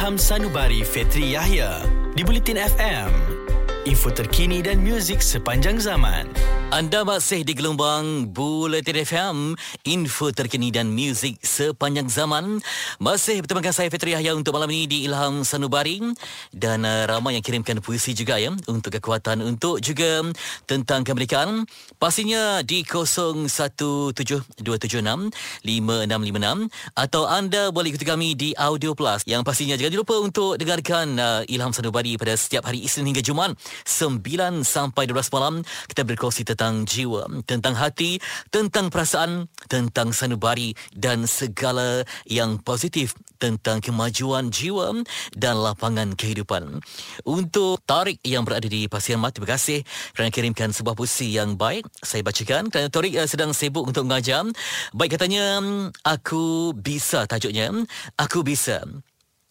Ilham Sanubari Fetri Yahya di Bulletin FM. Info terkini dan muzik sepanjang zaman. Anda masih di gelombang Bulletin FM, info terkini dan muzik sepanjang zaman. Masih bersama dengan saya Fitri Yahya untuk malam ini di Ilham Sanubari dan uh, ramai yang kirimkan puisi juga ya untuk kekuatan untuk juga tentang kemerdekaan. Pastinya di 0172765656 atau anda boleh ikuti kami di Audio Plus yang pastinya jangan lupa untuk dengarkan uh, Ilham Sanubari pada setiap hari Isnin hingga Jumaat 9 sampai 12 malam kita berkongsi tentang jiwa, tentang hati, tentang perasaan, tentang sanubari dan segala yang positif tentang kemajuan jiwa dan lapangan kehidupan. Untuk Tarik yang berada di Pasir Mat, terima kasih kerana kirimkan sebuah puisi yang baik. Saya bacakan kerana Tarik uh, sedang sibuk untuk mengajar. Baik katanya, aku bisa tajuknya. Aku bisa.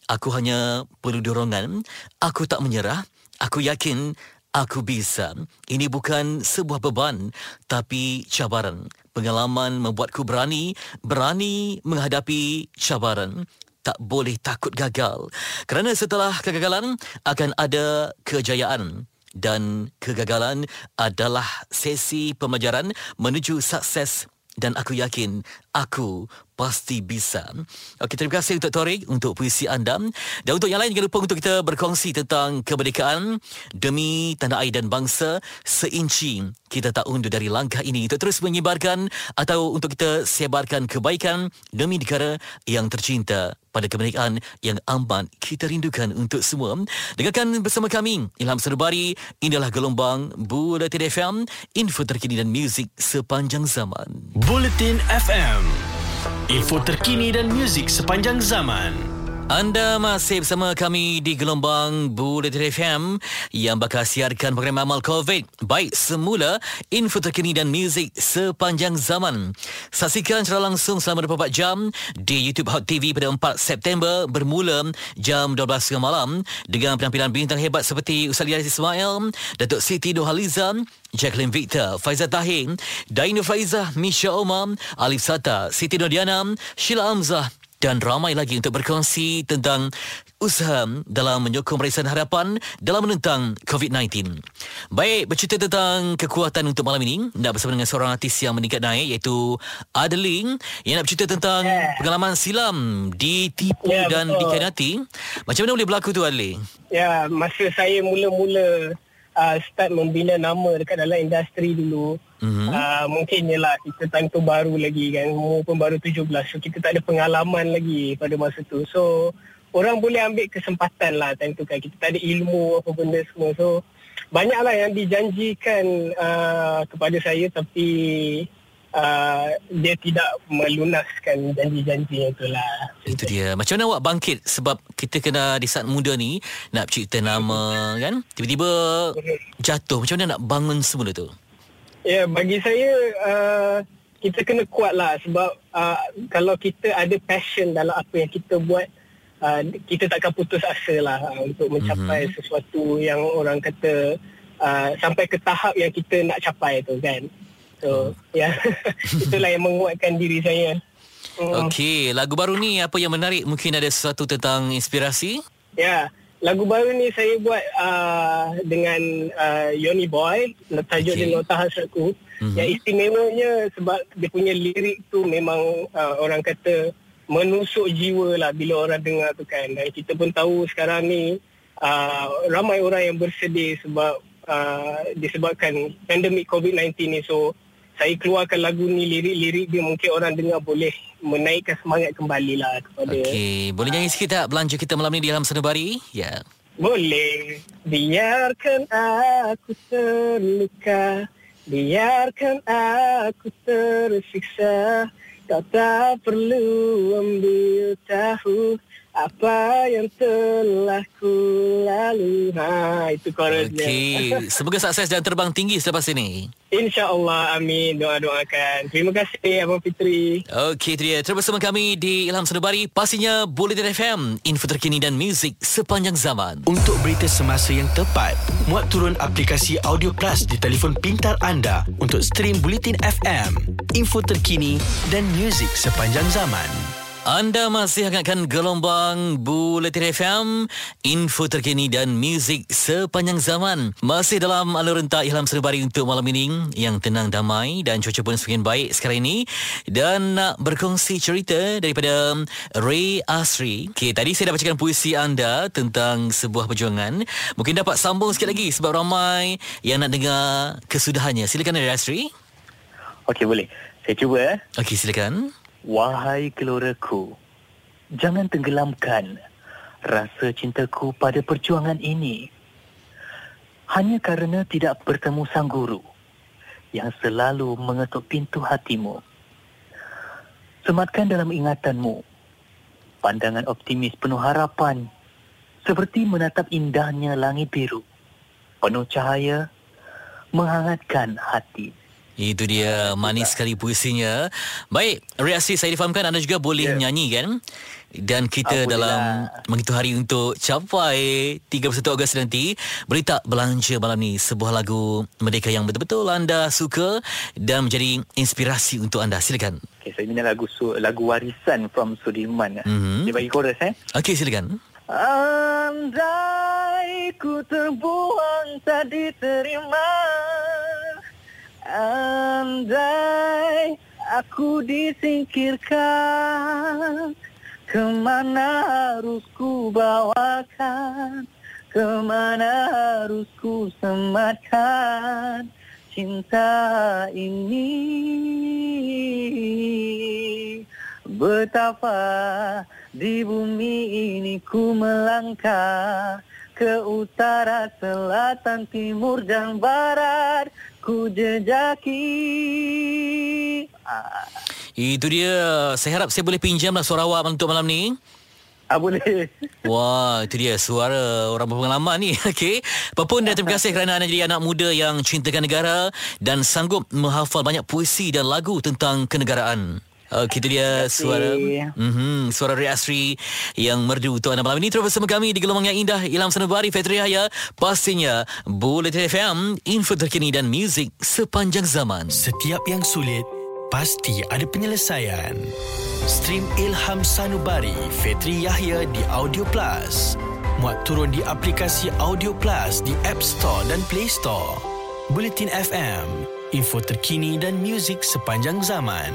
Aku hanya perlu dorongan. Aku tak menyerah. Aku yakin Aku bisa. Ini bukan sebuah beban, tapi cabaran. Pengalaman membuatku berani, berani menghadapi cabaran. Tak boleh takut gagal. Kerana setelah kegagalan, akan ada kejayaan. Dan kegagalan adalah sesi pemajaran menuju sukses dan aku yakin aku pasti bisa. Okey, terima kasih untuk Torik untuk puisi anda. Dan untuk yang lain jangan lupa untuk kita berkongsi tentang kemerdekaan demi tanah air dan bangsa seinci kita tak undur dari langkah ini untuk terus menyebarkan atau untuk kita sebarkan kebaikan demi negara yang tercinta pada kemerdekaan yang amat kita rindukan untuk semua. Dengarkan bersama kami Ilham Serbari, inilah gelombang Bulletin FM, info terkini dan muzik sepanjang zaman. Bulletin FM. Info terkini dan muzik sepanjang zaman. Anda masih bersama kami di gelombang Bulletin FM yang bakal siarkan program amal COVID. Baik semula, info terkini dan muzik sepanjang zaman. Saksikan secara langsung selama 24 jam di YouTube Hot TV pada 4 September bermula jam 12 malam dengan penampilan bintang hebat seperti Ustaz Lias Ismail, Datuk Siti Nohaliza, Jacqueline Victor, Faizal Tahir, Dainu Faizah, Misha Omar, Alif Sata, Siti Nodiana, Sheila Amzah, dan ramai lagi untuk berkongsi tentang usaha dalam menyokong barisan harapan dalam menentang COVID-19. Baik, bercerita tentang kekuatan untuk malam ini, nak bersama dengan seorang artis yang meningkat naik iaitu Adeline yang nak bercerita tentang yeah. pengalaman silam ditipu yeah, dan betul. dikhianati. Macam mana boleh berlaku tu Adeline? Ya, yeah, masa saya mula-mula uh, start membina nama dekat dalam industri dulu, Mm-hmm. Uh, mungkin lah kita time tu baru lagi kan. Umur pun baru 17 so kita tak ada pengalaman lagi pada masa tu. So orang boleh ambil kesempatan lah time tu kan. Kita tak ada ilmu apa benda semua. So banyaklah yang dijanjikan uh, kepada saya. Tapi uh, dia tidak melunaskan janji-janji itu lah itu dia. Macam mana awak bangkit? Sebab kita kena di saat muda ni nak cipta nama kan? Tiba-tiba jatuh. Macam mana nak bangun semula tu? Ya, yeah, bagi saya uh, kita kena kuat lah. Sebab uh, kalau kita ada passion dalam apa yang kita buat, uh, kita takkan putus asa lah uh, untuk mencapai mm-hmm. sesuatu yang orang kata uh, sampai ke tahap yang kita nak capai tu kan. So, mm. ya, yeah. itulah yang menguatkan diri saya. Mm. Okey, lagu baru ni apa yang menarik? Mungkin ada sesuatu tentang inspirasi? Ya, yeah lagu baru ni saya buat uh, dengan uh, Yoni Boy tajuk okay. dia Nota Hasratku mm-hmm. yang istimewanya sebab dia punya lirik tu memang uh, orang kata menusuk jiwa lah bila orang dengar tu kan dan kita pun tahu sekarang ni uh, ramai orang yang bersedih sebab uh, disebabkan pandemik COVID-19 ni so saya keluarkan lagu ni lirik-lirik dia mungkin orang dengar boleh menaikkan semangat kembali lah kepada Okey, boleh nyanyi sikit tak belanja kita malam ni di dalam sanubari? Ya. Yeah. Boleh. Biarkan aku terluka, biarkan aku tersiksa. Kau tak perlu ambil tahu apa yang telah ku lalui. Ha, itu korannya. Okey, semoga sukses dan terbang tinggi selepas ini. InsyaAllah, amin. Doa-doakan. Terima kasih, Abang Fitri. Okey, itu dia. Terus bersama kami di Ilham Senubari. Pastinya Bulletin FM, info terkini dan muzik sepanjang zaman. Untuk berita semasa yang tepat, muat turun aplikasi Audio Plus di telefon pintar anda untuk stream Bulletin FM, info terkini dan muzik sepanjang zaman. Anda masih hangatkan gelombang Buletin FM, info terkini dan muzik sepanjang zaman. Masih dalam alur rentak Ilham Senubari untuk malam ini yang tenang damai dan cuaca pun semakin baik sekarang ini. Dan nak berkongsi cerita daripada Ray Asri. Okay, tadi saya dah bacakan puisi anda tentang sebuah perjuangan. Mungkin dapat sambung sikit lagi sebab ramai yang nak dengar kesudahannya. Silakan Ray Asri. Okey, boleh. Saya cuba. Eh. Okey, silakan. Wahai keluargaku, jangan tenggelamkan rasa cintaku pada perjuangan ini. Hanya kerana tidak bertemu sang guru yang selalu mengetuk pintu hatimu. Sematkan dalam ingatanmu pandangan optimis penuh harapan seperti menatap indahnya langit biru penuh cahaya menghangatkan hati. Itu dia manis sekali puisinya. Baik, reaksi saya difahamkan anda juga boleh yeah. nyanyi kan? Dan kita ah, dalam menghitung hari untuk capai 31 Ogos nanti Boleh tak belanja malam ni sebuah lagu Merdeka yang betul-betul anda suka Dan menjadi inspirasi untuk anda Silakan okay, Saya minat lagu lagu warisan from Sudirman mm-hmm. Dia bagi chorus eh Okey silakan Andai ku terbuang tak diterima Andai aku disingkirkan Kemana harus ku bawakan Kemana harus ku sematkan Cinta ini. Betapa di bumi ini ku melangkah Ke utara, selatan, timur dan barat ku jejaki. Ah. Itu dia. Saya harap saya boleh pinjamlah suara awak untuk malam ni. Ah, boleh. Wah, itu dia suara orang berpengalaman ni. Okey. Apapun dan terima kasih kerana anda jadi anak muda yang cintakan negara dan sanggup menghafal banyak puisi dan lagu tentang kenegaraan. Okey, itu dia suara mm-hmm, suara Ria Asri yang merdu untuk anda malam ini. Terus bersama kami di gelombang yang indah Ilham Sanubari Fetri Haya. Pastinya Bulletin FM, info terkini dan muzik sepanjang zaman. Setiap yang sulit, pasti ada penyelesaian. Stream Ilham Sanubari Fetri Yahya di Audio Plus. Muat turun di aplikasi Audio Plus di App Store dan Play Store. Bulletin FM, info terkini dan muzik sepanjang zaman.